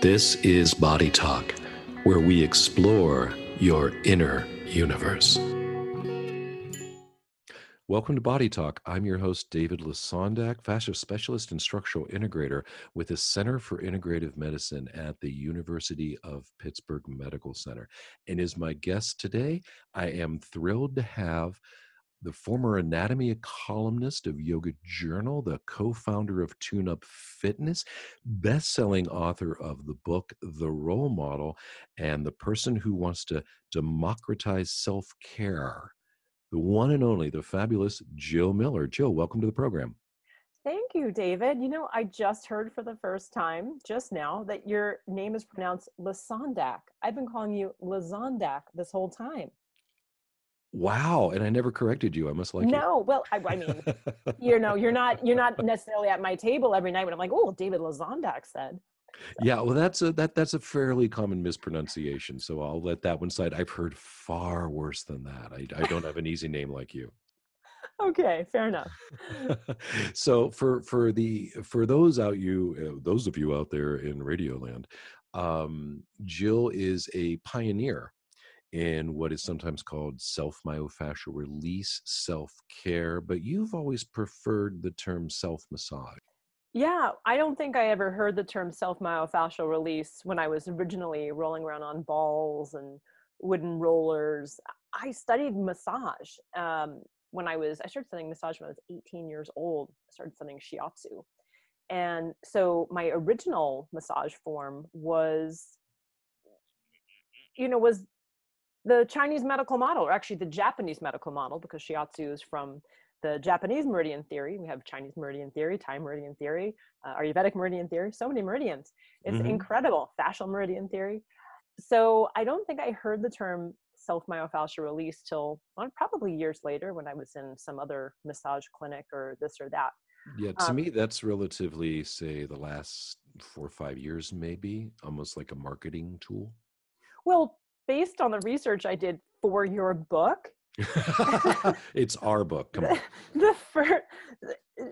This is Body Talk, where we explore your inner universe. Welcome to Body Talk. I'm your host, David Lesondak, fascia specialist and structural integrator with the Center for Integrative Medicine at the University of Pittsburgh Medical Center. And as my guest today, I am thrilled to have the former anatomy columnist of Yoga Journal, the co founder of Tune Up Fitness, best selling author of the book The Role Model, and the person who wants to democratize self care the one and only, the fabulous Jill Miller. Jill, welcome to the program. Thank you, David. You know, I just heard for the first time just now that your name is pronounced Lasondak. I've been calling you Lazondak this whole time. Wow, and I never corrected you. I must like no. Well, I, I mean, you know, you're not you're not necessarily at my table every night when I'm like, oh, David Lazondak said. Yeah, well, that's a that that's a fairly common mispronunciation. So I'll let that one slide. I've heard far worse than that. I, I don't have an easy name like you. Okay, fair enough. so for for the for those out you uh, those of you out there in Radioland, um, Jill is a pioneer in what is sometimes called self myofascial release, self care, but you've always preferred the term self massage. Yeah, I don't think I ever heard the term self myofascial release when I was originally rolling around on balls and wooden rollers. I studied massage um, when I was, I started studying massage when I was 18 years old. I started studying shiatsu. And so my original massage form was, you know, was the Chinese medical model, or actually the Japanese medical model, because shiatsu is from the Japanese meridian theory. We have Chinese meridian theory, Thai meridian theory, uh, Ayurvedic meridian theory, so many meridians. It's mm-hmm. incredible. Fascial meridian theory. So I don't think I heard the term self myofascial release till well, probably years later when I was in some other massage clinic or this or that. Yeah, to um, me, that's relatively, say, the last four or five years, maybe almost like a marketing tool. Well, based on the research I did for your book, it's our book. Come on. The, first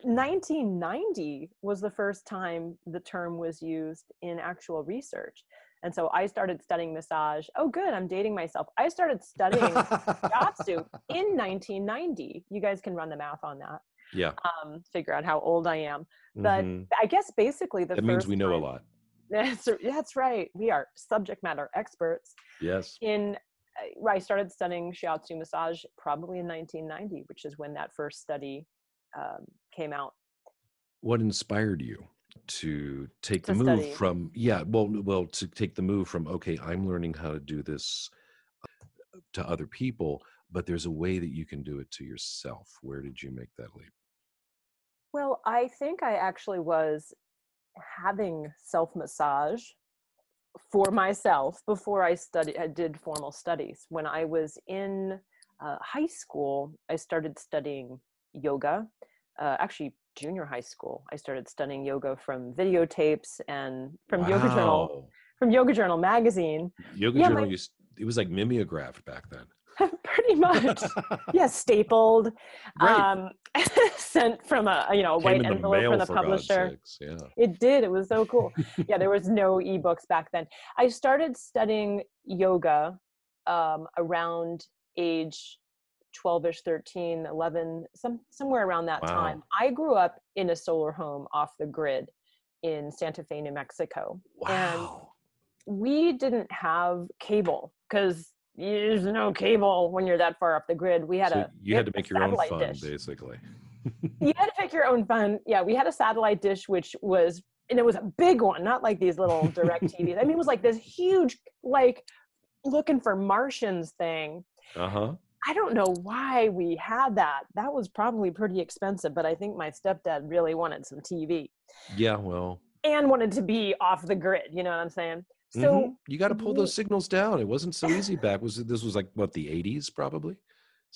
1990 was the first time the term was used in actual research. And so I started studying massage. Oh, good, I'm dating myself. I started studying Shiatsu in 1990. You guys can run the math on that. Yeah. Um, figure out how old I am. But mm-hmm. I guess basically the that means we know time, a lot. That's, that's right. We are subject matter experts. Yes. In I started studying shiatsu massage probably in 1990, which is when that first study um, came out. What inspired you to take to the move study. from yeah, well, well, to take the move from okay, I'm learning how to do this uh, to other people, but there's a way that you can do it to yourself. Where did you make that leap? Well, I think I actually was having self massage for myself before I studied, I did formal studies. When I was in uh, high school, I started studying yoga. Uh, actually, junior high school, I started studying yoga from videotapes and from wow. Yoga Journal, from Yoga Journal magazine. Yoga yeah, Journal, my, used, it was like mimeographed back then. pretty much yeah stapled right. um sent from a you know a white envelope from the publisher yeah. it did it was so cool yeah there was no ebooks back then i started studying yoga um around age 12ish 13 11 some somewhere around that wow. time i grew up in a solar home off the grid in santa fe new mexico wow. and we didn't have cable because there's no cable when you're that far off the grid. We had so a you had to make your own fun, dish. basically. you had to pick your own fun. Yeah, we had a satellite dish which was and it was a big one, not like these little direct TVs. I mean, it was like this huge, like looking for Martians thing. Uh huh. I don't know why we had that. That was probably pretty expensive, but I think my stepdad really wanted some TV. Yeah, well. And wanted to be off the grid. You know what I'm saying? So mm-hmm. you got to pull those signals down. It wasn't so easy back. Was this was like what the 80s probably?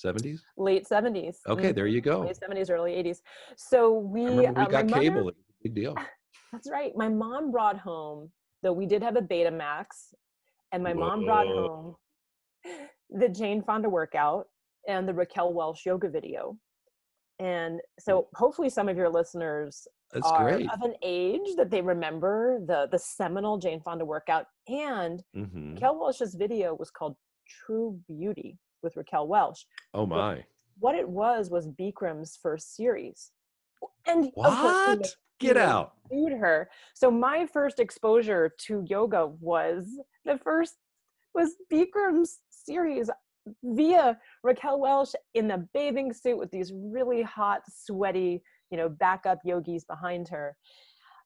70s? Late 70s. Okay, mm-hmm. there you go. Late 70s, early 80s. So we, we uh, got cable. Mother, big deal. That's right. My mom brought home, though we did have a Betamax, and my Whoa. mom brought home the Jane Fonda workout and the Raquel Welch yoga video. And so hopefully some of your listeners That's are great. of an age that they remember the the seminal Jane Fonda workout. And hmm Raquel Welch's video was called True Beauty with Raquel Welch. Oh my! What it was was Bikram's first series. And What? Get out! sued her. So my first exposure to yoga was the first was Bikram's series via Raquel Welch in the bathing suit with these really hot, sweaty, you know, backup yogis behind her.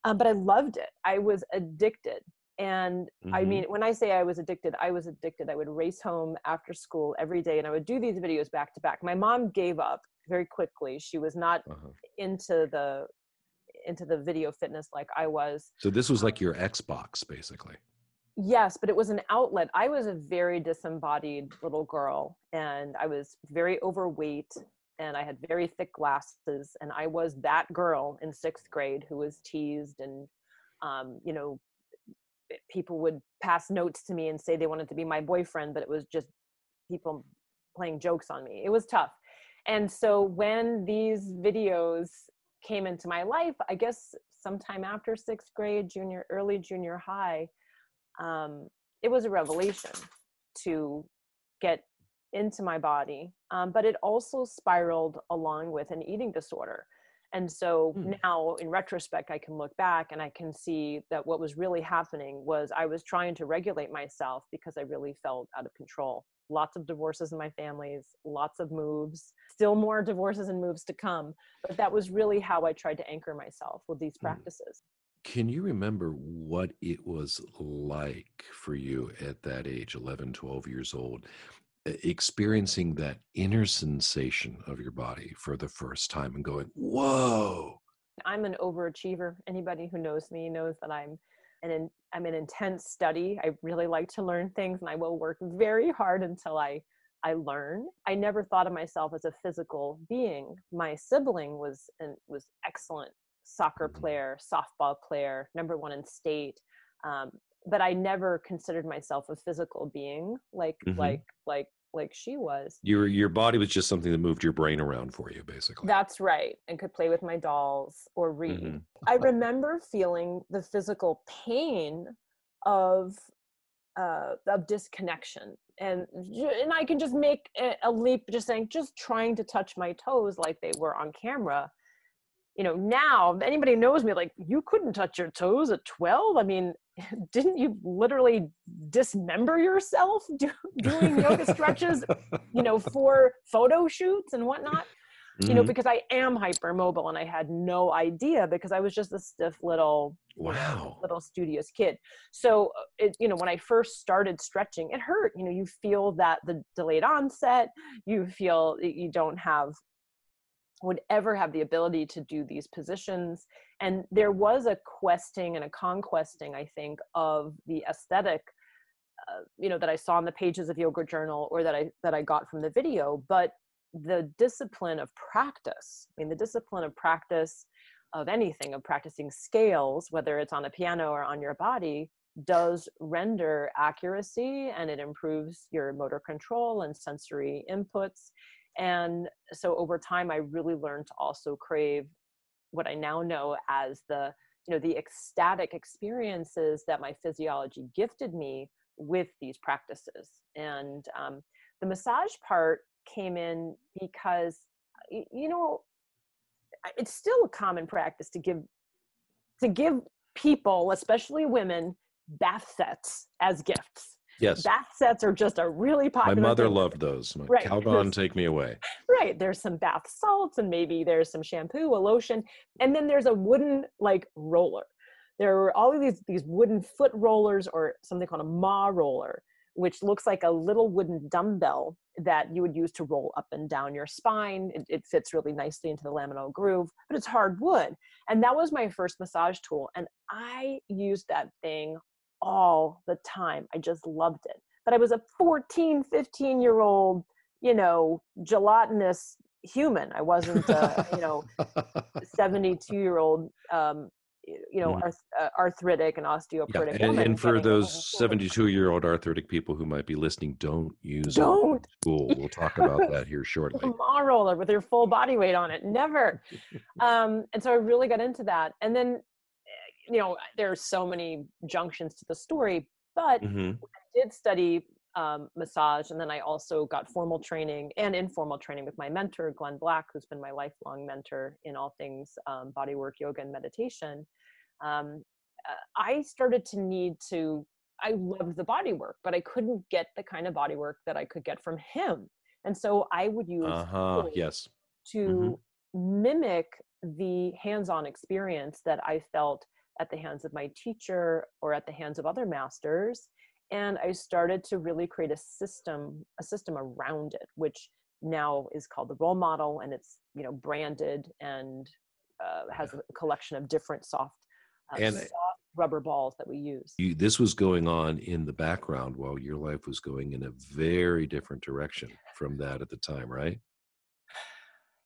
Um, but I loved it. I was addicted. And I Mhm. mean, when I say I was addicted, I was addicted. I would race home after school every day and I would do these videos back to back. My mom gave up very quickly. She was not Uh-huh. into the into the video fitness like I was. So this was like your Xbox, basically. Yes, but it was an outlet. I was a very disembodied little girl and I was very overweight and I had very thick glasses and I was that girl in 6th grade who was teased and um, you know people would pass notes to me and say they wanted to be my boyfriend but it was just people playing jokes on me. It was tough. And so when these videos came into my life, I guess sometime after sixth grade, junior, early junior high, um, it was a revelation to get into my body. Um, but it also spiraled along with an eating disorder. And so Hmm. now, in retrospect, I can look back and I can see that what was really happening was I was trying to regulate myself because I really felt out of control. Lots of divorces in my families, lots of moves, still more divorces and moves to come. But that was really how I tried to anchor myself with these Hmm. practices. Can you remember what it was like for you at that age, 11, 12 years old, experiencing that inner sensation of your body for the first time and going, whoa? I'm an overachiever. Anybody who knows me knows that I'm an I'm an intense study. I really like to learn things, and I will work very hard until I I learn. I never thought of myself as a physical being. My sibling was and was excellent soccer Mhm. player, softball player, number one in state. Um, but I never considered myself a physical being like Mhm. like like like she was. Your your body was just something that moved your brain around for you, basically. That's right. And could play with my dolls or read. Mhm. I remember feeling the physical pain of uh, of disconnection, and and I can just make a, a leap, just saying, just trying to touch my toes like they were on camera. You know, now if anybody knows me, like you couldn't touch your toes at twelve. I mean, didn't you literally dismember yourself do, doing yoga stretches? You know, for photo shoots and whatnot you know Mhm. because i am hypermobile and i had no idea because i was just a stiff little you know, Wow. little studious kid so uh, it, you know when i first started stretching it hurt you know you feel that the delayed onset you feel you don't have would ever have the ability to do these positions and there was a questing and a conquesting i think of the aesthetic uh, you know that i saw in the pages of yoga journal or that i that i got from the video but the discipline of practice i mean the discipline of practice of anything of practicing scales whether it's on a piano or on your body does render accuracy and it improves your motor control and sensory inputs and so over time i really learned to also crave what i now know as the you know the ecstatic experiences that my physiology gifted me with these practices. And um, the massage part came in because you know it's still a common practice to give to give people especially women bath sets as gifts Yes. bath sets are just a really popular. My mother thing. loved those. My Right, Calgon, take me away. right there's some bath salts and maybe there's some shampoo a lotion and then there's a wooden like roller there are all of these these wooden foot rollers or something called a ma roller which looks like a little wooden dumbbell that you would use to roll up and down your spine it, it fits really nicely into the laminar groove but it's hard wood and that was my first massage tool and i used that thing all the time i just loved it but i was a 14 15 year old you know, gelatinous human. I wasn't a, you know, 72 year old, um, you know, Mhm. arth- uh, arthritic and Yeah, osteoporotic and, woman and for those 72 year old arthritic people who might be listening, don't use don't school. We'll talk about that here shortly. a roller with your full body weight on it. Never. um, and so I really got into that. And then, you know, there are so many junctions to the story, but hmm I did study um, massage, and then I also got formal training and informal training with my mentor, Glenn Black, who's been my lifelong mentor in all things um, bodywork, yoga, and meditation. Um, uh, I started to need to. I loved the body work, but I couldn't get the kind of body work that I could get from him. And so I would use Uh huh. Yes. to mimic the hands-on experience that I felt at the hands of my teacher or at the hands of other masters and I started to really create a system a system around it which now is called the role model and it's you know branded and uh, has a collection of different soft uh, And- soft rubber balls that we use You, this was going on in the background while your life was going in a very different direction from that at the time, right?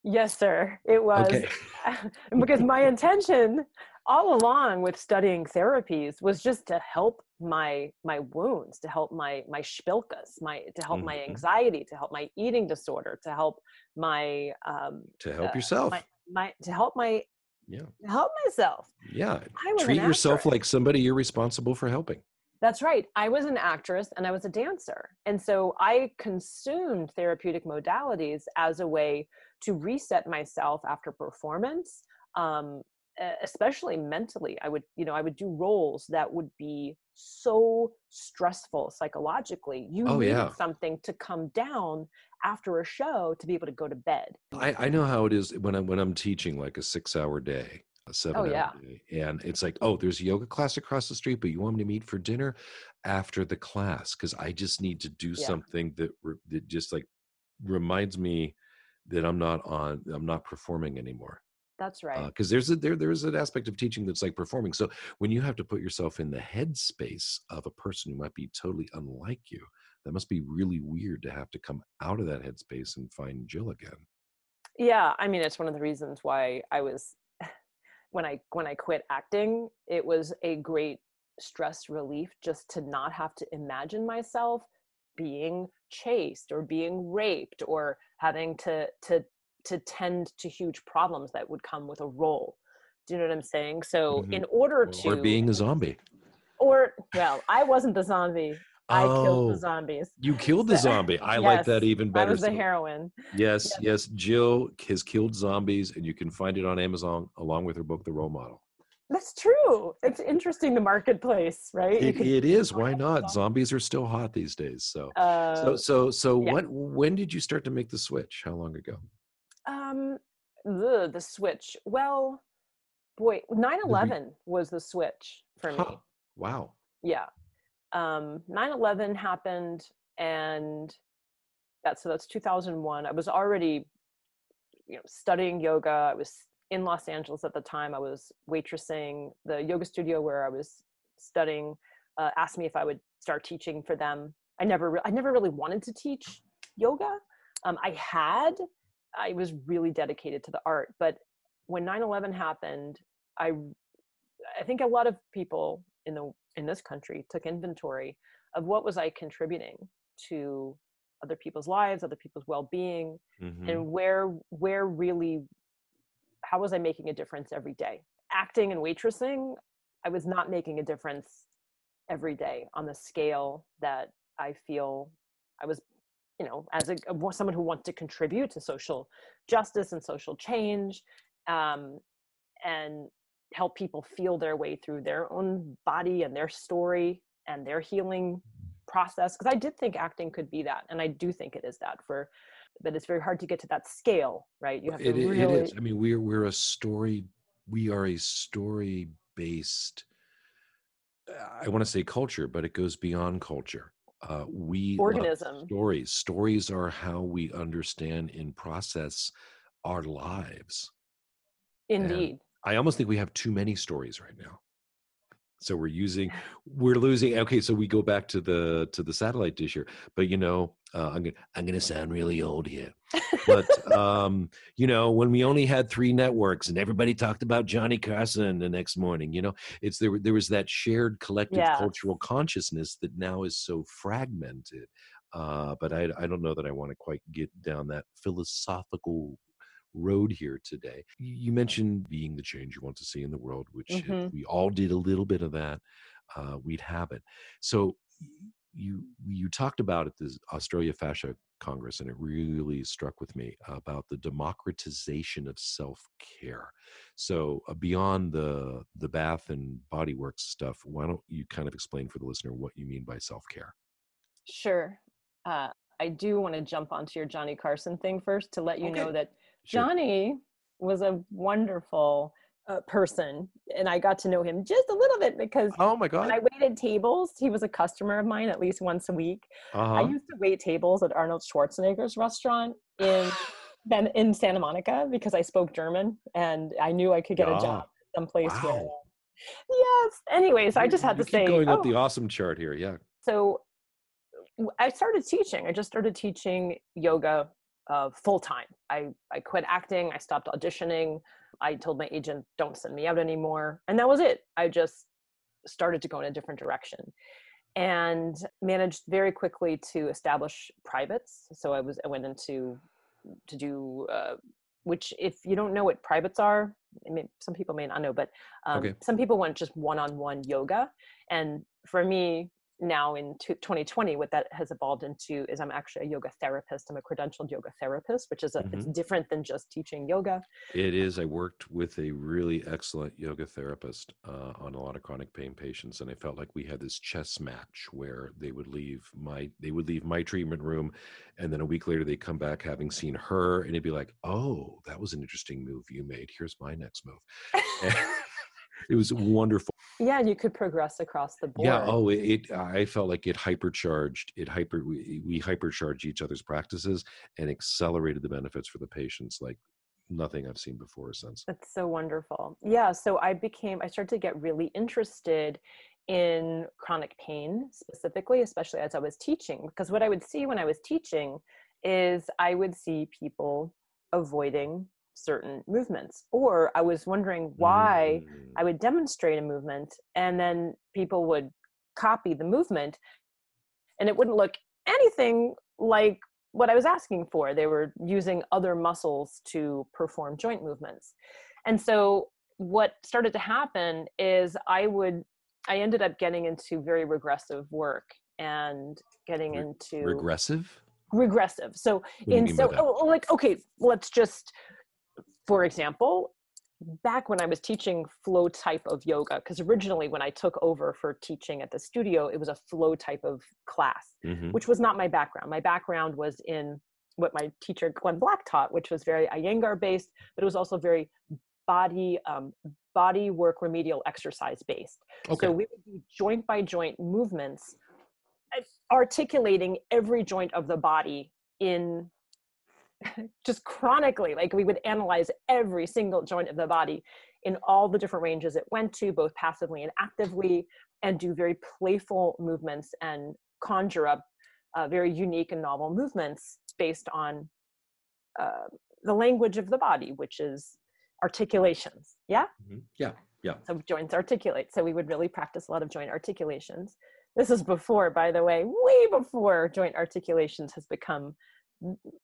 yes sir it was Okay. because my intention all along with studying therapies was just to help my my wounds to help my my spilkas my to help my Mhm. anxiety to help my eating disorder to help my um To help uh, yourself. my, my to help my yeah. help myself Yeah. i was Treat yourself like somebody you're responsible for helping. That's right. I was an actress and I was a dancer. And so I consumed therapeutic modalities as a way to reset myself after performance. Um, especially mentally i would you know i would do roles that would be so stressful psychologically you Oh, need yeah. something to come down after a show to be able to go to bed I, I know how it is when I'm when I'm teaching like a six hour day, a seven hour Oh, yeah. day. And it's like, oh, there's a yoga class across the street, but you want me to meet for dinner after the class because I just need to do Yeah. something that re- that just like reminds me that I'm not on I'm not performing anymore. That's uh, right Because there's a there there's an aspect of teaching that's like performing. So when you have to put yourself in the headspace of a person who might be totally unlike you, that must be really weird to have to come out of that headspace and find Jill again. yeah i mean it's one of the reasons why i was when i when i quit acting it was a great stress relief just to not have to imagine myself being chased or being raped or having to to to tend to huge problems that would come with a role do you know what i'm saying so Mhm. in order to Or being a zombie. or well i wasn't the zombie i killed Oh, the zombies You killed the zombie. I like that Yes, even i better. was the heroine Yes, Yes. yes. Jill has killed zombies, and you can find it on Amazon along with her book, The Role Model. that's true it's interesting the marketplace right It, it is. Why not? Zombies are still hot these days. So, uh, so, so, so. yeah. What? When did you start to make the switch? How long ago? Um, the the switch. Well, boy, 9/11 was the switch for me. Huh. Wow. Yeah. Um, 9/11 happened, and that's so that's 2001. I was already, you know, studying yoga. I was in Los Angeles at the time. I was waitressing. The yoga studio where I was studying uh, asked me if I would start teaching for them. I never, re- I never really wanted to teach yoga. Um, I had, I was really dedicated to the art, but when 9/11 happened, I, I think a lot of people in the in this country took inventory of what was I contributing to other people's lives, other people's well-being, Mhm. and where where really how was i making a difference every day acting and waitressing i was not making a difference every day on the scale that i feel i was you know as a someone who wants to contribute to social justice and social change um, and help people feel their way through their own body and their story and their healing process because i did think acting could be that and i do think it is that for but it's very hard to get to that scale right you have to It, really it is. I mean, we're we're a story. We are a story based. I want to say culture, but it goes beyond culture. Uh, we Organism. stories. Stories are how we understand and process our lives. indeed I almost think we have too many stories right now. So we're using, we're losing. Okay, so we go back to the to the satellite dish here, but you know, Uh, I'm gonna I'm gonna sound really old here, but um, you know, when we only had three networks and everybody talked about Johnny Carson the next morning, you know, it's there. There was that shared collective Yeah. cultural consciousness that now is so fragmented. Uh, but I I don't know that I want to quite get down that philosophical road here today. You mentioned being the change you want to see in the world, which if Mhm. we all did a little bit of that, uh, we'd have it. So you you talked about at the Australia Fascia Congress, and it really struck with me about the democratization of self care. So uh, beyond the the bath and body works stuff, why don't you kind of explain for the listener what you mean by self care? Sure. Uh, I do want to jump onto your Johnny Carson thing first to let you know that Sure. Johnny was a wonderful uh, person, and I got to know him just a little bit because Oh my when God. I waited tables, he was a customer of mine at least once a week. I Uh-huh. used to wait tables at Arnold Schwarzenegger's restaurant in Ben in Santa Monica because I spoke German and I knew I could get Yeah. a job someplace where. Yes. Anyways, I just had you to say. going up oh, the awesome chart here. Yeah. so I started teaching. I just started teaching yoga uh, full time. I, I quit acting. I stopped auditioning. I told my agent, don't send me out anymore. And that was it. I just started to go in a different direction and managed very quickly to establish privates. So I was, I went into to do, uh, which if you don't know what privates are, I mean, some people may not know, but um, Okay. some people want just one-on-one yoga. And for me, now in 2020 what that has evolved into is i'm actually a yoga therapist i'm a credentialed yoga therapist which is a, it's different than just teaching yoga It is. I worked with a really excellent yoga therapist uh, on a lot of chronic pain patients, and I felt like we had this chess match where they would leave my they would leave my treatment room, and then a week later they come back having seen her, and it'd be like, "Oh, that was an interesting move you made. Here's my next move." It was wonderful. Yeah you could progress across the board Yeah. Oh, it, it. I felt like it hypercharged. It hyper. We, we hypercharged each other's practices and accelerated the benefits for the patients like nothing I've seen before or since. That's so wonderful. Yeah, so I became I started to get really interested in chronic pain specifically, especially as I was teaching because what I would see when I was teaching is I would see people avoiding certain movements or I was wondering why Mm. I would demonstrate a movement and then people would copy the movement and it wouldn't look anything like what I was asking for. They were using other muscles to perform joint movements. And so what started to happen is I would I ended up getting into very regressive work and getting Re- into regressive. regressive. So in so oh, like okay, let's just for example, back when I was teaching flow type of yoga, because originally when I took over for teaching at the studio, it was a flow type of class, Mhm. which was not my background. My background was in what my teacher Glenn Black taught, which was very Iyengar based, but it was also very body um, body work remedial exercise based. Okay. So we would do joint by joint movements, uh, articulating every joint of the body in just chronically. Like we would analyze every single joint of the body in all the different ranges it went to, both passively and actively, and do very playful movements and conjure up uh, very unique and novel movements based on uh, the language of the body, which is articulations. Yeah Mhm. Yeah. Yeah. so joints articulate. So we would really practice a lot of joint articulations. This is before, by the way, way before joint articulations has become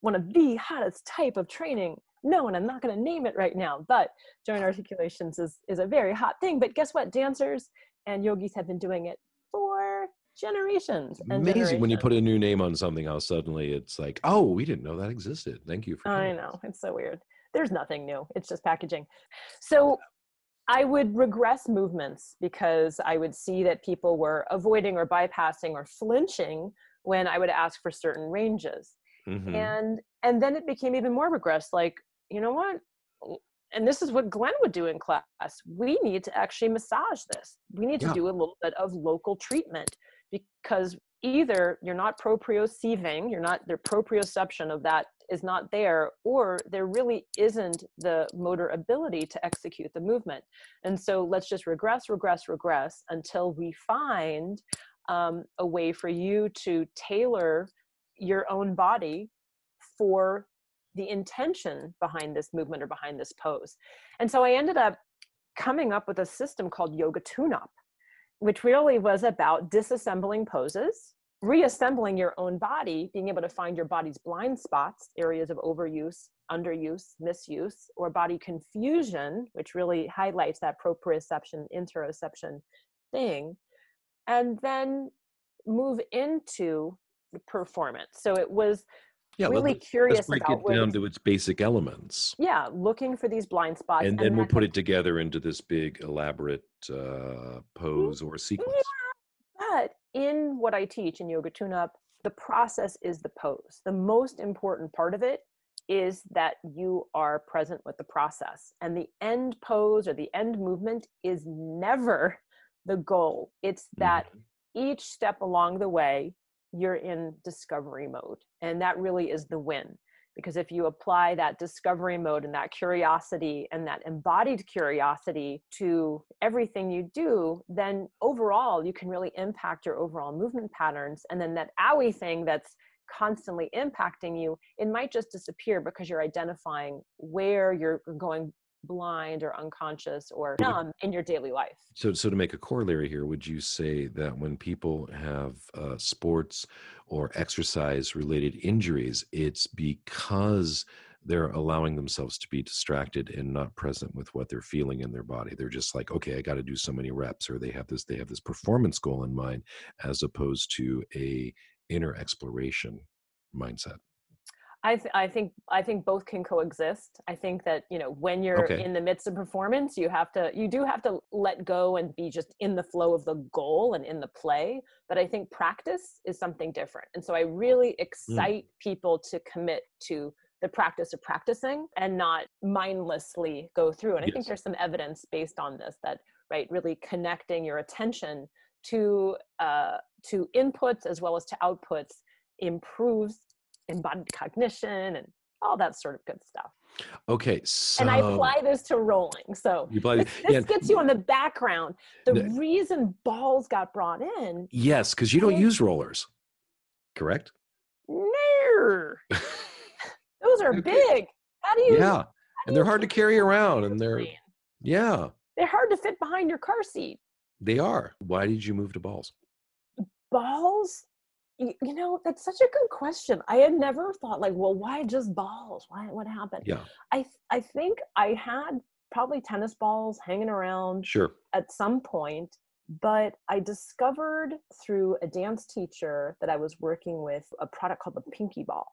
one of the hottest type of training. No, and I'm not going to name it right now, but joint articulations is, is a very hot thing. But guess what? Dancers and yogis have been doing it for generations. And Amazing when you put a new name on something else. Suddenly, it's like, oh, we didn't know that existed. Thank you for. I know us. it's so weird. There's nothing new. It's just packaging. So I would regress movements because I would see that people were avoiding or bypassing or flinching when I would ask for certain ranges. Mhm. And and then it became even more regress like, you know what? And this is what Glenn would do in class. We need to actually massage this. We need to do a little bit of local treatment because either you're not proprioceiving, you're not their proprioception of that is not there, or there really isn't the motor ability to execute the movement. And so let's just regress, regress, regress until we find um, a way for you to tailor your own body for the intention behind this movement or behind this pose. And so I ended up coming up with a system called Yoga Tune Up, which really was about disassembling poses, reassembling your own body, being able to find your body's blind spots, areas of overuse, underuse, misuse, or body confusion, which really highlights that proprioception, interoception thing, and then move into performance. So it was yeah, really let, curious let's break about it down to its basic elements. Yeah, looking for these blind spots, and then and we'll put it together into this big elaborate uh, pose or sequence. Yeah, but in what I teach in Yoga Tune Up, the process is the pose. The most important part of it is that you are present with the process, and the end pose or the end movement is never the goal. It's that mm-hmm. each step along the way you're in discovery mode. And that really is the win. Because if you apply that discovery mode and that curiosity and that embodied curiosity to everything you do, then overall you can really impact your overall movement patterns. And then that owie thing that's constantly impacting you, it might just disappear because you're identifying where you're going blind or unconscious or numb in your daily life. So, so to make a corollary here, would you say that when people have uh, sports or exercise related injuries, it's because they're allowing themselves to be distracted and not present with what they're feeling in their body they're just like okay i got to do so many reps or they have this they have this performance goal in mind as opposed to a inner exploration mindset I, th- I think I think both can coexist. I think that you know when you're okay. in the midst of performance, you have to you do have to let go and be just in the flow of the goal and in the play. But I think practice is something different, and so I really mm. excite mm. people to commit to the practice of practicing and not mindlessly go through. And yes. I think there's some evidence based on this that right really connecting your attention to uh, to inputs as well as to outputs improves embodied cognition and all that sort of good stuff. Okay, so and I apply this to rolling. So you apply, this, this yeah. gets you on the background. The reason balls got brought in. Yes, because you don't use rollers, correct? No, those are okay. big. How do you? Yeah, and they're hard to carry around, and they're yeah, they're hard to fit behind your car seat. They are. Why did you move to balls? Balls you know that's such a good question. I had never thought like well why just balls? Why what happened? Yeah. I i think i had probably tennis balls hanging around sure. at some point but i discovered through a dance teacher that i was working with a product called the pinky ball.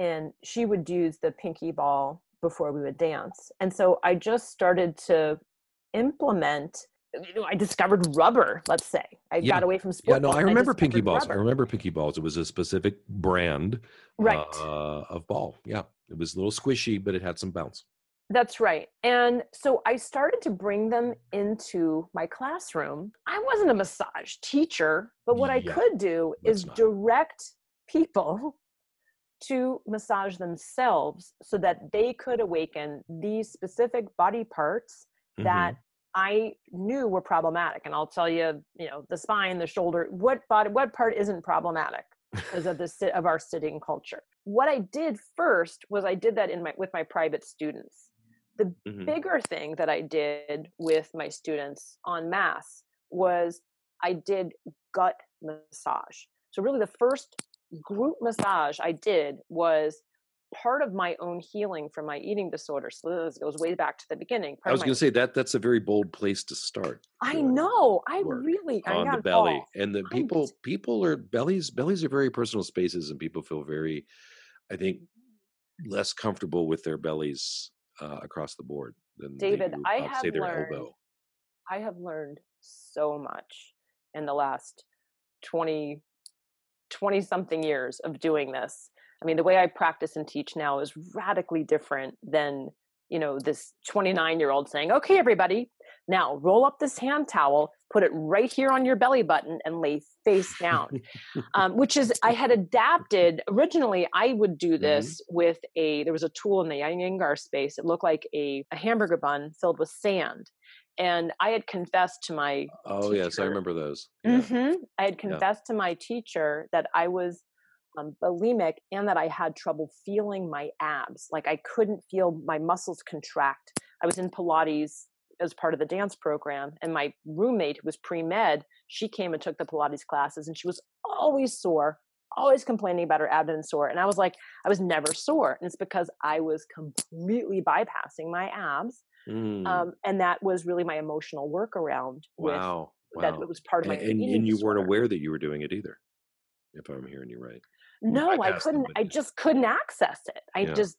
And she would use the pinky ball before we would dance. And so i just started to implement you know, I discovered rubber. Let's say I yeah. got away from sports. Yeah, no, I remember I Pinky Balls. Rubber. I remember Pinky Balls. It was a specific brand, right, uh, of ball. Yeah, it was a little squishy, but it had some bounce. That's right. And so I started to bring them into my classroom. I wasn't a massage teacher, but what yeah, I could do is not. direct people to massage themselves so that they could awaken these specific body parts mm-hmm. that I knew were problematic. And I'll tell you, you know, the spine, the shoulder, what body, what part isn't problematic because of the of our sitting culture. What I did first was I did that in my with my private students. The mm-hmm. bigger thing that I did with my students on mass was I did gut massage. So really the first group massage I did was part of my own healing from my eating disorder. So this goes way back to the beginning. Part I was going to say that that's a very bold place to start. I know. I really on I the belly, and the people people are bellies. Bellies are very personal spaces, and people feel very, I think, less comfortable with their bellies uh, across the board than David. Do, I have say their learned. Elbow. I have learned so much in the last 20 20 something years of doing this I mean, the way I practice and teach now is radically different than, you know, this 29 year old saying, okay, everybody, now roll up this hand towel, put it right here on your belly button, and lay face down. um, which is, I had adapted. Originally, I would do mm-hmm. this mm-hmm. with a, there was a tool in the Iyengar space. It looked like a, a hamburger bun filled with sand and I had confessed to my oh teacher, yes, I remember those. Yeah. Mm-hmm, I had confessed yeah. to my teacher that I was um, bulimic and that I had trouble feeling my abs. Like I couldn't feel my muscles contract. I was in Pilates as part of the dance program, and my roommate, who was pre med, she came and took the Pilates classes, and she was always sore, always complaining about her abdomen sore. And I was like, I was never sore. And it's because I was completely bypassing my abs. Mm. Um, and that was really my emotional workaround. Wow. With, wow. That was part of my and, and you disorder. weren't aware that you were doing it either, if I'm hearing you right no i couldn't i just couldn't access it. I yeah. just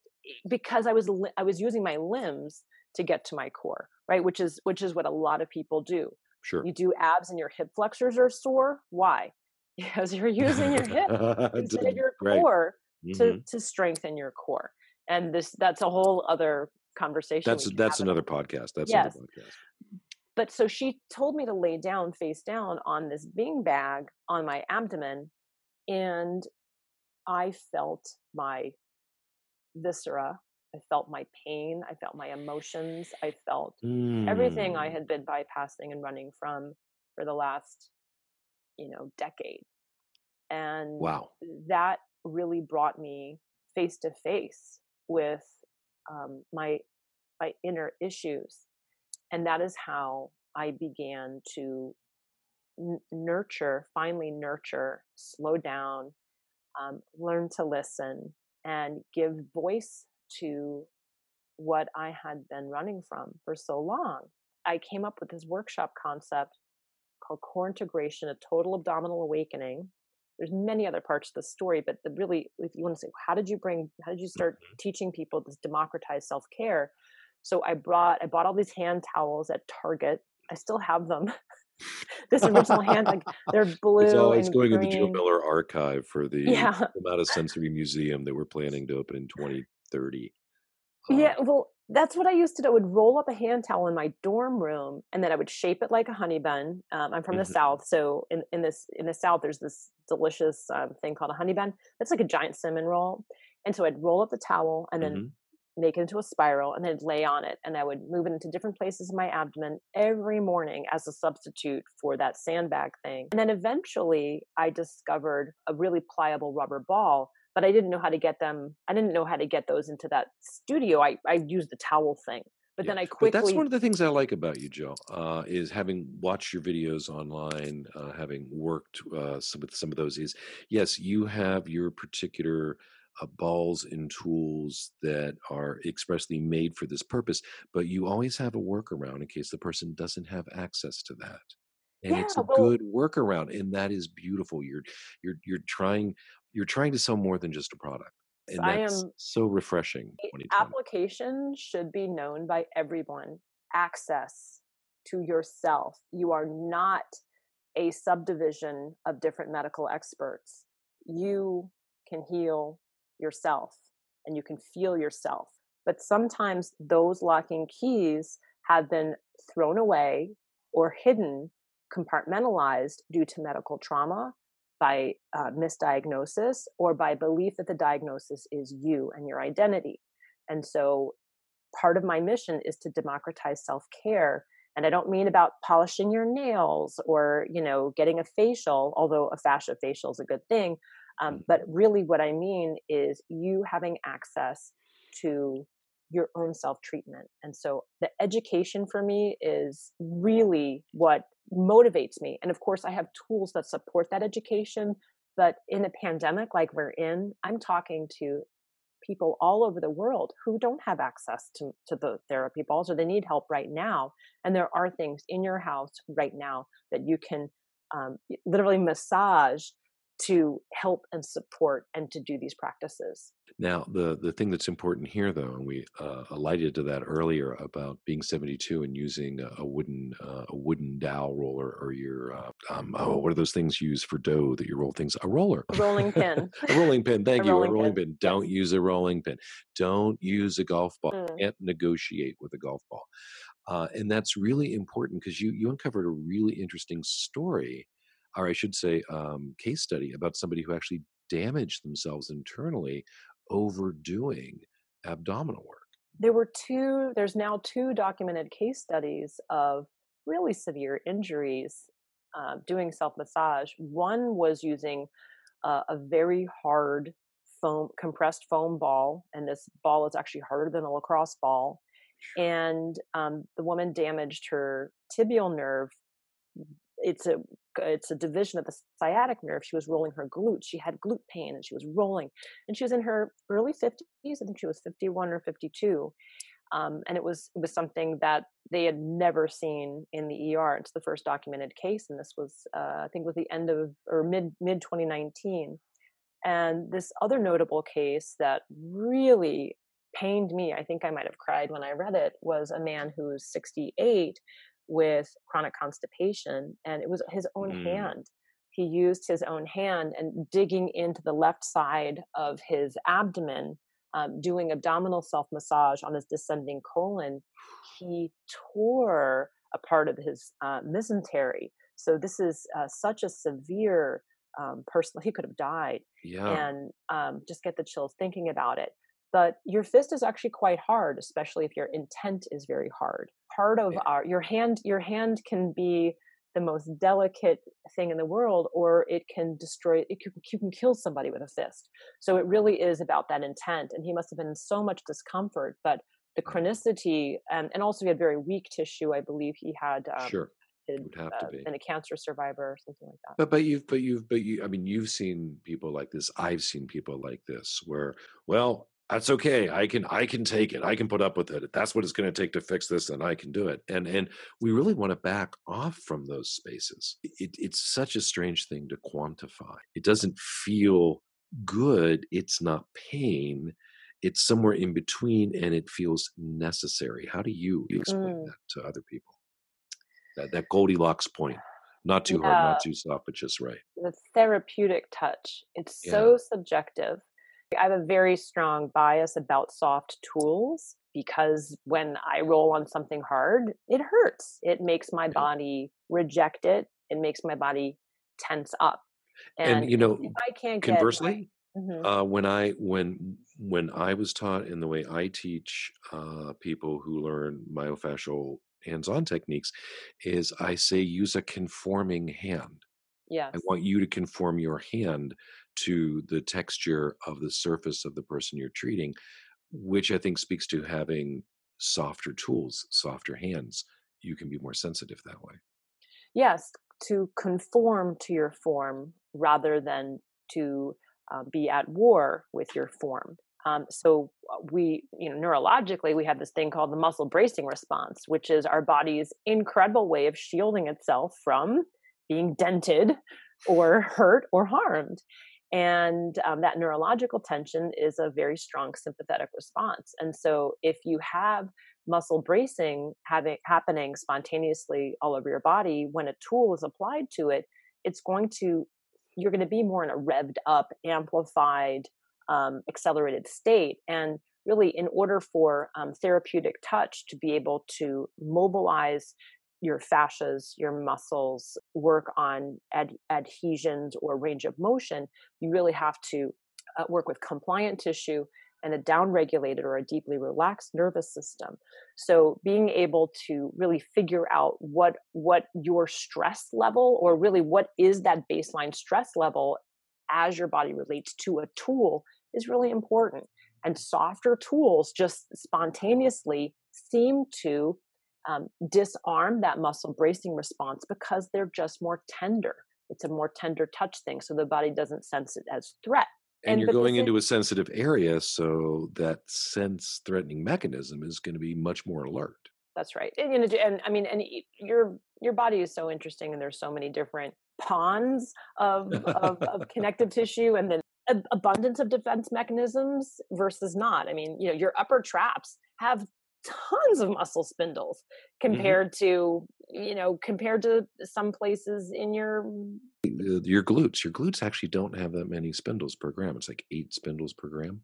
because i was i was using my limbs to get to my core right which is which is what a lot of people do. Sure. You do abs and your hip flexors are sore? Why? Because you're using your hip instead of your core mm-hmm. to to strengthen your core. And this that's a whole other conversation that's that's another podcast that's yes. another podcast. But so she told me to lay down face down on this bean bag on my abdomen and I felt my viscera. I felt my pain. I felt my emotions. I felt mm. everything I mm. had been bypassing and running from for the last, you know, decade. And wow, that really brought me face to face with um, my my inner issues, and that is how I began to n- nurture, finally nurture, slow down, um, learn to listen and give voice to what I had been running from for so long. I came up with this workshop concept called core integration, a total abdominal awakening. There's many other parts of the story, but the really, if you want to say, how did you bring, how did you start mm-hmm. teaching people this democratized self care? So I brought, I bought all these hand towels at Target. I still have them. this original hand like they're blue it's always going green. in the Jill Miller archive for the yeah. Amount of Sensory Museum that we're planning to open in 2030. yeah, um well, that's what I used to do. I would roll up a hand towel in my dorm room, and then I would shape it like a honey bun. Um, I'm from mm-hmm. the South, so in, in this in the South, there's this delicious um, thing called a honey bun. It's like a giant cinnamon roll, and so I'd roll up the towel and then mm-hmm make it into a spiral, and then lay on it. And I would move it into different places in my abdomen every morning as a substitute for that sandbag thing. And then eventually I discovered a really pliable rubber ball but I didn't know how to get them. I didn't know how to get those into that studio. I, I used the towel thing. But yeah. then I quickly. But that's one of the things I like about you, Jill, uh, is having watched your videos online, uh, having worked uh, some, with some of those. Is yes, you have your particular uh, balls and tools that are expressly made for this purpose, but you always have a workaround in case the person doesn't have access to that. And yeah, it's a well, good workaround, and that is beautiful. You're you're you're trying you're trying to sell more than just a product. And that's am, so refreshing. Application should be known by everyone. Access to yourself. You are not a subdivision of different medical experts. You can heal yourself and you can feel yourself. But sometimes those locking keys have been thrown away or hidden, compartmentalized due to medical trauma, by uh, misdiagnosis, or by belief that the diagnosis is you and your identity. And so part of my mission is to democratize self care and i don't mean about polishing your nails or you know getting a facial although a fascia facial is a good thing um, but really, what I mean is you having access to your own self treatment. And so the education for me is really what motivates me. And of course, I have tools that support that education. But in a pandemic like we're in, I'm talking to people all over the world who don't have access to, to the therapy balls or they need help right now. And there are things in your house right now that you can um, literally massage to help and support and to do these practices. Now, the the thing that's important here, though, and we uh, alighted to that earlier about being 72 and using a, wooden uh, a wooden dowel roller or your uh, um, oh, what are those things used for dough that you roll things? A roller, a rolling pin, a rolling pin. Thank a you, rolling a rolling pin. pin. Don't yes. use a rolling pin. Don't use a golf ball. Mm. Can't negotiate with a golf ball, uh, and that's really important because you you uncovered a really interesting story or I should say, um, case study about somebody who actually damaged themselves internally overdoing abdominal work. There were two, there's now two documented case studies of really severe injuries uh, doing self massage. One was using uh, a very hard foam compressed foam ball and this ball is actually harder than a lacrosse ball and um, the woman damaged her tibial nerve it's a it's a division of the sciatic nerve she was rolling her glute she had glute pain and she was rolling and she was in her early 50s i think she was 51 or 52 um, and it was it was something that they had never seen in the ER. It's the first documented case, and this was uh, I think was the end of or mid mid 2019. And this other notable case that really pained me, I think I might have cried when I read it, was a man who's 68 with chronic constipation, and it was his own mm. hand. He used his own hand and digging into the left side of his abdomen, um, doing abdominal self massage on his descending colon. He tore a part of his uh, mesentery. So this is uh, such a severe um, person. He could have died. Yeah. And um, just get the chills thinking about it. But your fist is actually quite hard, especially if your intent is very hard. Part of yeah. our your hand your hand can be the most delicate thing in the world, or it can destroy. It can, you can kill somebody with a fist. So it really is about that intent. And he must have been in so much discomfort, but the chronicity and, and also he had very weak tissue. I believe he had um, sure would have uh, to be and a cancer survivor or something like that but but you've but you've but you i mean you've seen people like this i've seen people like this where well that's okay i can i can take it i can put up with it that's what it's going to take to fix this and i can do it and and we really want to back off from those spaces it, it's such a strange thing to quantify it doesn't feel good it's not pain it's somewhere in between and it feels necessary how do you explain mm. that to other people that that Goldilocks point. Not too yeah. hard, not too soft, but just right. The therapeutic touch. It's yeah. so subjective. I have a very strong bias about soft tools because when I roll on something hard, it hurts. It makes my body reject it. It makes my body tense up. And, and you know, I can't conversely, mm-hmm. uh, when I when when I was taught in the way I teach uh, people who learn myofascial hands-on techniques is I say use a conforming hand. Yeah. I want you to conform your hand to the texture of the surface of the person you're treating, which I think speaks to having softer tools, softer hands. You can be more sensitive that way. Yes, to conform to your form rather than to uh, be at war with your form. Um, so uh, we, you know, neurologically, we have this thing called the muscle bracing response, which is our body's incredible way of shielding itself from being dented or hurt or harmed. And um, that neurological tension is a very strong sympathetic response. And so if you have muscle bracing having happening spontaneously all over your body when a tool is applied to it, it's going to you're going to be more in a revved up, amplified um, accelerated state. And really, in order for um, therapeutic touch to be able to mobilize your fascias, your muscles, work on ad- adhesions or range of motion, you really have to uh, work with compliant tissue and a downregulated or a deeply relaxed nervous system so being able to really figure out what what your stress level or really what is that baseline stress level as your body relates to a tool is really important. And softer tools just spontaneously seem to um, disarm that muscle bracing response because they're just more tender. It's a more tender touch thing, so the body doesn't sense it as threat. And, and you're going into a sensitive area, so that sense threatening mechanism is going to be much more alert. That's right. And, and, and I mean, and your your body is so interesting, and there's so many different pawns of, of, of connective tissue, and then abundance of defense mechanisms versus not. I mean, you know, your upper traps have tons of muscle spindles mm-hmm. compared mm-hmm. to you know compared to some places in your your glutes your glutes actually don't have that many spindles per gram it's like eight spindles per gram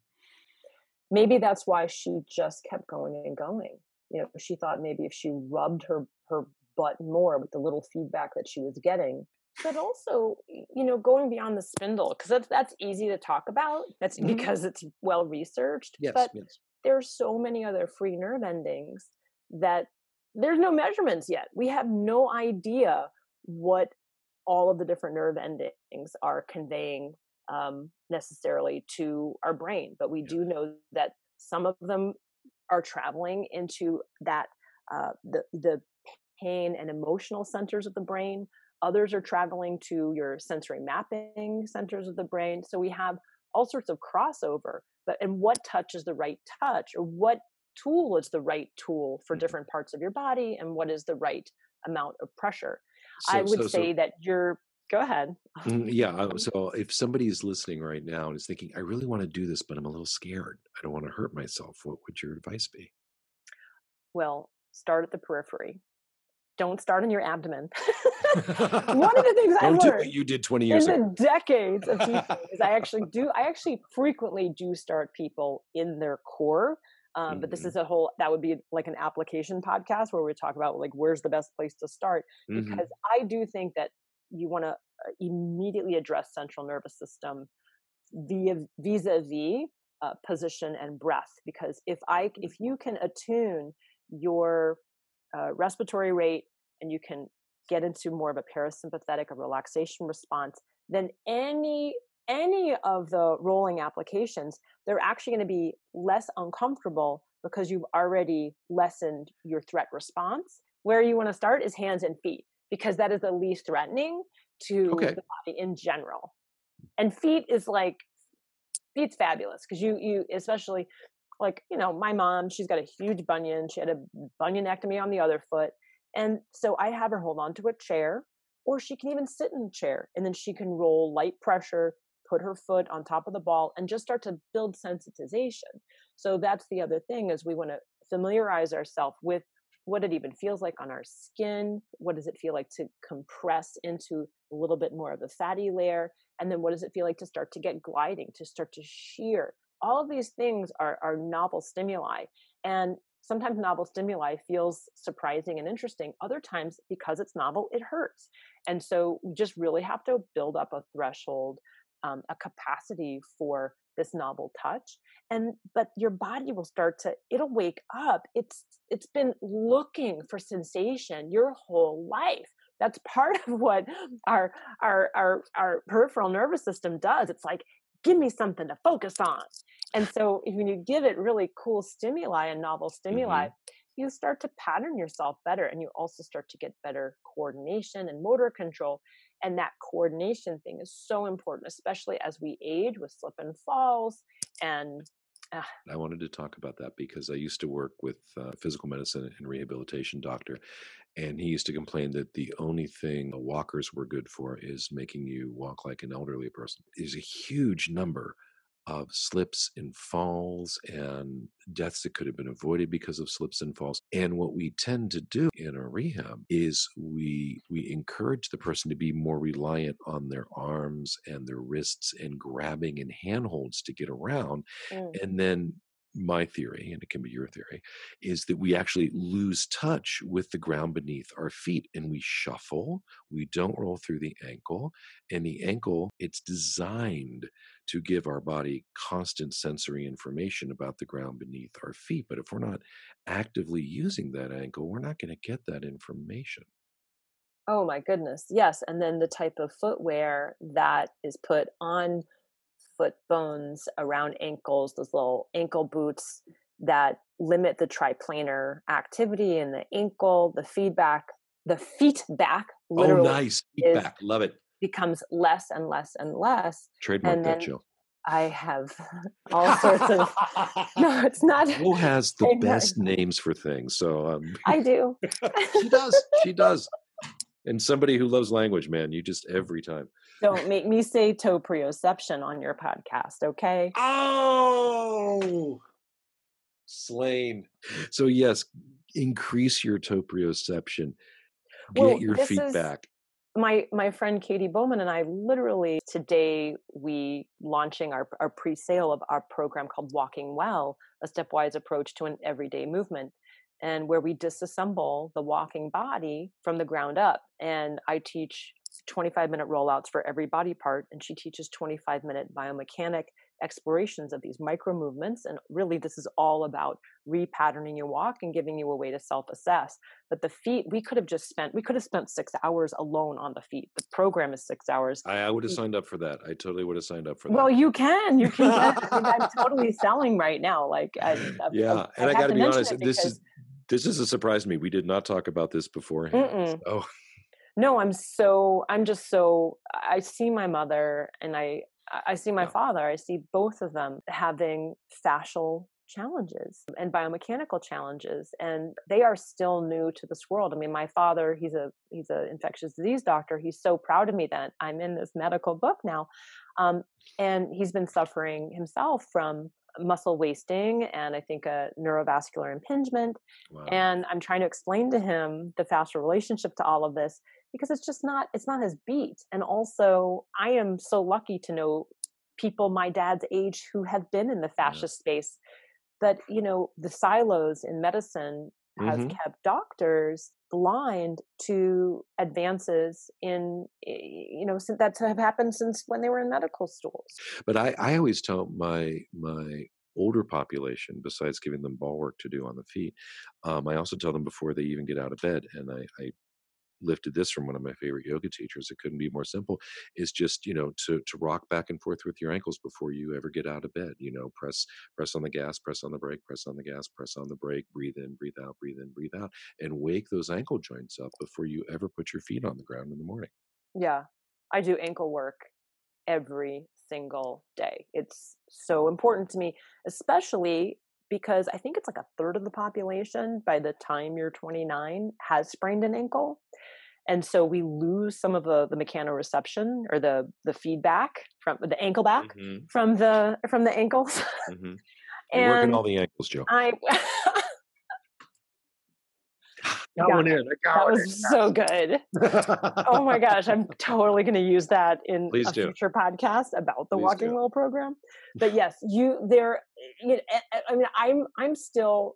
maybe that's why she just kept going and going you know she thought maybe if she rubbed her her butt more with the little feedback that she was getting but also you know going beyond the spindle because that's that's easy to talk about that's mm-hmm. because it's well researched yes, but yes. There's so many other free nerve endings that there's no measurements yet we have no idea what all of the different nerve endings are conveying um, necessarily to our brain, but we do know that some of them are traveling into that uh, the the pain and emotional centers of the brain. Others are traveling to your sensory mapping centers of the brain. So we have all sorts of crossover. But and what touch is the right touch, or what tool is the right tool for mm-hmm. different parts of your body, and what is the right amount of pressure? So, I would so, say so, that you're go ahead. Mm, yeah. Uh, so if somebody is listening right now and is thinking, I really want to do this, but I'm a little scared, I don't want to hurt myself, what would your advice be? Well, start at the periphery. Don't start in your abdomen. One of the things I learned you did 20 years in ago. the decades of teaching is I actually do, I actually frequently do start people in their core. Um, mm-hmm. But this mm-hmm. is a whole that would be like an application podcast where we talk about like where's the best place to start mm-hmm. because I do think that you want to uh, immediately address central nervous system via vis-a-vis uh, position and breath because if i if you can attune your uh, respiratory rate and you can get into more of a parasympathetic a relaxation response then any any of the rolling applications they're actually going to be less uncomfortable because you've already lessened your threat response where you want to start is hands and feet because that is the least threatening to okay. the body in general. And feet is like feet's fabulous because you you especially like you know my mom she's got a huge bunion she had a bunionectomy on the other foot and so i have her hold on to a chair or she can even sit in a chair and then she can roll light pressure put her foot on top of the ball and just start to build sensitization so that's the other thing is we want to familiarize ourselves with what it even feels like on our skin. What does it feel like to compress into a little bit more of a fatty layer? And then what does it feel like to start to get gliding, to start to shear? All of these things are, are novel stimuli. And sometimes novel stimuli feels surprising and interesting. Other times, because it's novel, it hurts. And so we just really have to build up a threshold, um, a capacity for this novel touch and but your body will start to it'll wake up it's it's been looking for sensation your whole life that's part of what our our our our peripheral nervous system does it's like give me something to focus on and so if when you give it really cool stimuli and novel stimuli mm-hmm. you start to pattern yourself better and you also start to get better coordination and motor control and that coordination thing is so important especially as we age with slip and falls and uh, I wanted to talk about that because I used to work with uh, physical medicine and rehabilitation doctor, and he used to complain that the only thing walkers were good for is making you walk like an elderly person. Is a huge number of slips and falls and deaths that could have been avoided because of slips and falls. And what we tend to do in a rehab is we we encourage the person to be more reliant on their arms and their wrists and grabbing and handholds to get around. Mm. And then my theory, and it can be your theory, is that we actually lose touch with the ground beneath our feet and we shuffle. We don't roll through the ankle. And the ankle, it's designed to give our body constant sensory information about the ground beneath our feet. But if we're not actively using that ankle, we're not going to get that information. Oh my goodness. Yes. And then the type of footwear that is put on foot bones around ankles, those little ankle boots that limit the triplanar activity in the ankle, the feedback, the feet feedback. Oh, nice. Feedback. Love it becomes less and less and less. Trademark and that, Jill. I have all sorts of. no, it's not. Who has the best names for things? So um, I do. she does. She does. And somebody who loves language, man, you just every time. Don't make me say proprioception on your podcast, okay? Oh, slain. So yes, increase your proprioception. Get well, your feet is, my my friend Katy Bowman and I literally today we launching our, our pre-sale of our program called Walking Well, a stepwise approach to an everyday movement, and where we disassemble the walking body from the ground up. And I teach 25 minute rollouts for every body part, and she teaches 25 minute biomechanic explorations of these micro movements. And really, this is all about repatterning your walk and giving you a way to self assess. But the feet, we could have just spent, we could have spent six hours alone on the feet. The program is six hours. I, I would have signed up for that. I totally would have signed up for that. Well, you can. You can. I mean, I'm totally selling right now. Like, I, I, yeah. I, and I, got to be honest, this is. This is a surprise to me. We did not talk about this beforehand. Mm-mm. So. no i'm so i'm just so i see my mother and i i see my Yeah. father i see both of them having fascial challenges and biomechanical challenges and they are still new to this world i mean my father he's a he's an infectious disease doctor he's so proud of me that i'm in this medical book now um, and he's been suffering himself from muscle wasting and i think a neurovascular impingement Wow. and i'm trying to explain to him the fascial relationship to all of this because it's just not it's not his beat and also i am so lucky to know people my dad's age who have been in the fascia space but you know the silos in medicine has Mhm. kept doctors blind to advances in you know since that have happened since when they were in medical schools But I, I always tell my my older population, besides giving them ball work to do on the feet, um, I also tell them before they even get out of bed, and I, I lifted this from one of my favorite yoga teachers. It couldn't be more simple. Is just you know to to rock back and forth with your ankles before you ever get out of bed. You know, press press on the gas, press on the brake, press on the gas, press on the brake. Breathe in, breathe out, breathe in, breathe out, and wake those ankle joints up before you ever put your feet on the ground in the morning. Yeah, I do ankle work every single day. It's so important to me, especially because I think it's like a third of the population by the time you're 29 has sprained an ankle. And so we lose some of the the mechanoreception or the the feedback from the ankle back Mm-hmm. from the from the ankles. Mm-hmm. You're working all the ankles, Jill. I Got got one in. I that got was so good. oh my gosh, I'm totally going to use that in Please a do. future podcast about the Please Walking do. Well program. But yes, you there. You know, I- I mean, I'm I'm still.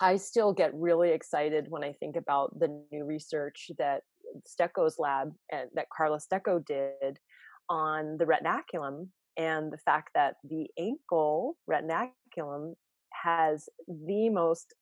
I still get really excited when I think about the new research that Stecco's lab and that Carla Stecco did on the retinaculum and the fact that the ankle retinaculum has the most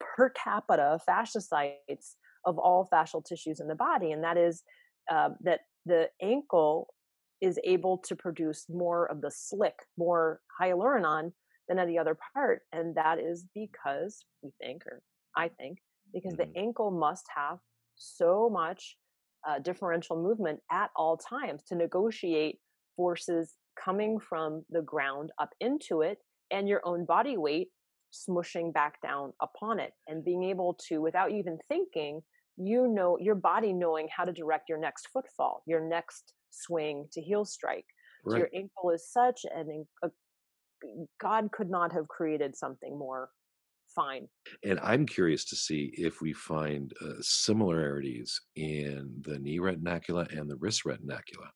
per capita fasciocytes of all fascial tissues in the body, and that is uh, that the ankle is able to produce more of the slick, more hyaluronan than any other part, and that is because we think, or I think, because Mhm. the ankle must have so much uh, differential movement at all times to negotiate forces coming from the ground up into it and your own body weight smushing back down upon it and being able to without even thinking you know your body knowing how to direct your next footfall your next swing to heel strike so your ankle is such an a, god could not have created something more fine And I'm curious to see if we find uh, similarities in the knee retinacula and the wrist retinacula.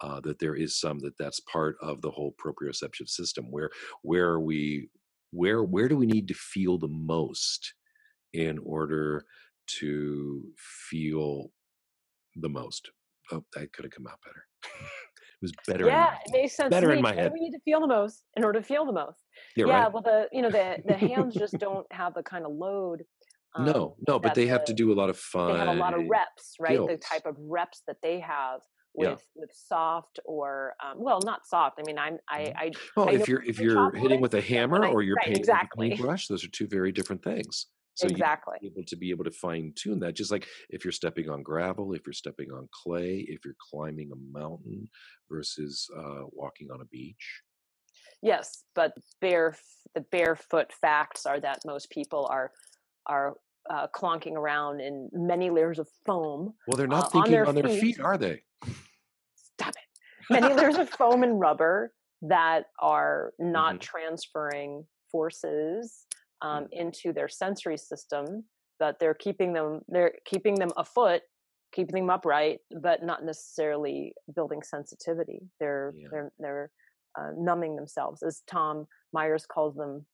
Uh, that there is some that that's part of the whole proprioceptive system. Where where are we? Where where do we need to feel the most in order to feel the most? Oh, that could have come out better. it was better. yeah my it makes sense Better in my head. we need to feel the most in order to feel the most Yeah, yeah right. well the you know the the hands just don't have the kind of load um, No, no, but they have to do a lot of fun. they have a lot of reps right the type of reps that they have Yeah. with with soft or um, well not soft i mean i'm i Mhm. i Well, I if you're if you're hitting with a hammer or you're right, painting exactly. with a paintbrush, those are two very different things. So you exactly able to be able to fine tune that, just like if you're stepping on gravel, if you're stepping on clay, if you're climbing a mountain versus uh, walking on a beach. yes but bare the barefoot facts are that most people are are uh, clonking around in many layers of foam Well, they're Uh, not on thinking their on their feet, feet. are they? stop it many layers of foam and rubber that are not Mhm. transferring forces um, Mm-hmm. into their sensory system but they're keeping them they're keeping them afoot keeping them upright but not necessarily building sensitivity they're Yeah. they're they're uh, numbing themselves as tom myers calls them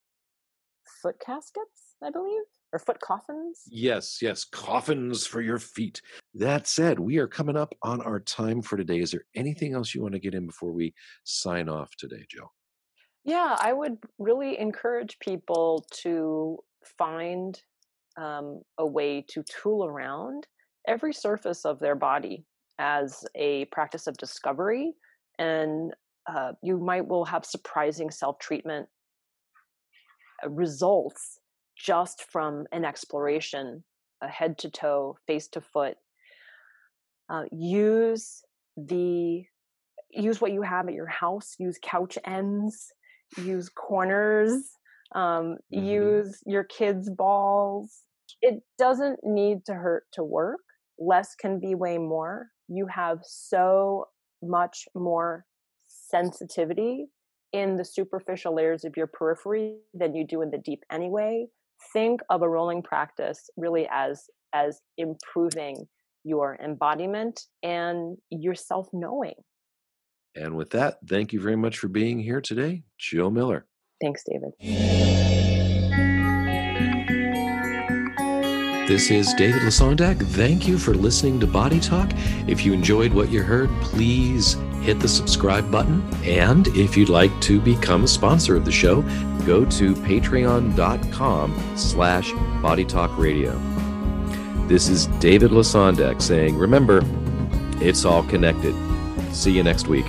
foot caskets i believe or foot coffins Yes, yes, coffins for your feet. that said, we are coming up on our time for today. Is there anything else you want to get in before we sign off today, Jill? Yeah, I would really encourage people to find um, a way to tool around every surface of their body as a practice of discovery and uh, you might will have surprising self-treatment uh, results just from an exploration a head to toe face to foot uh, use the use what you have at your house use couch ends use corners um, mm-hmm. use your kids balls. It doesn't need to hurt to work. Less can be way more. You have so much more sensitivity in the superficial layers of your periphery than you do in the deep anyway think of a rolling practice really as as improving your embodiment and your self knowing and with that thank you very much for being here today Jill Miller. Thanks david This is David Lesondak. Thank you for listening to Body Talk. If you enjoyed what you heard, please hit the subscribe button. And if you'd like to become a sponsor of the show, go to patreon.com slash bodytalkradio. This is David Lesondak saying, remember, it's all connected. See you next week.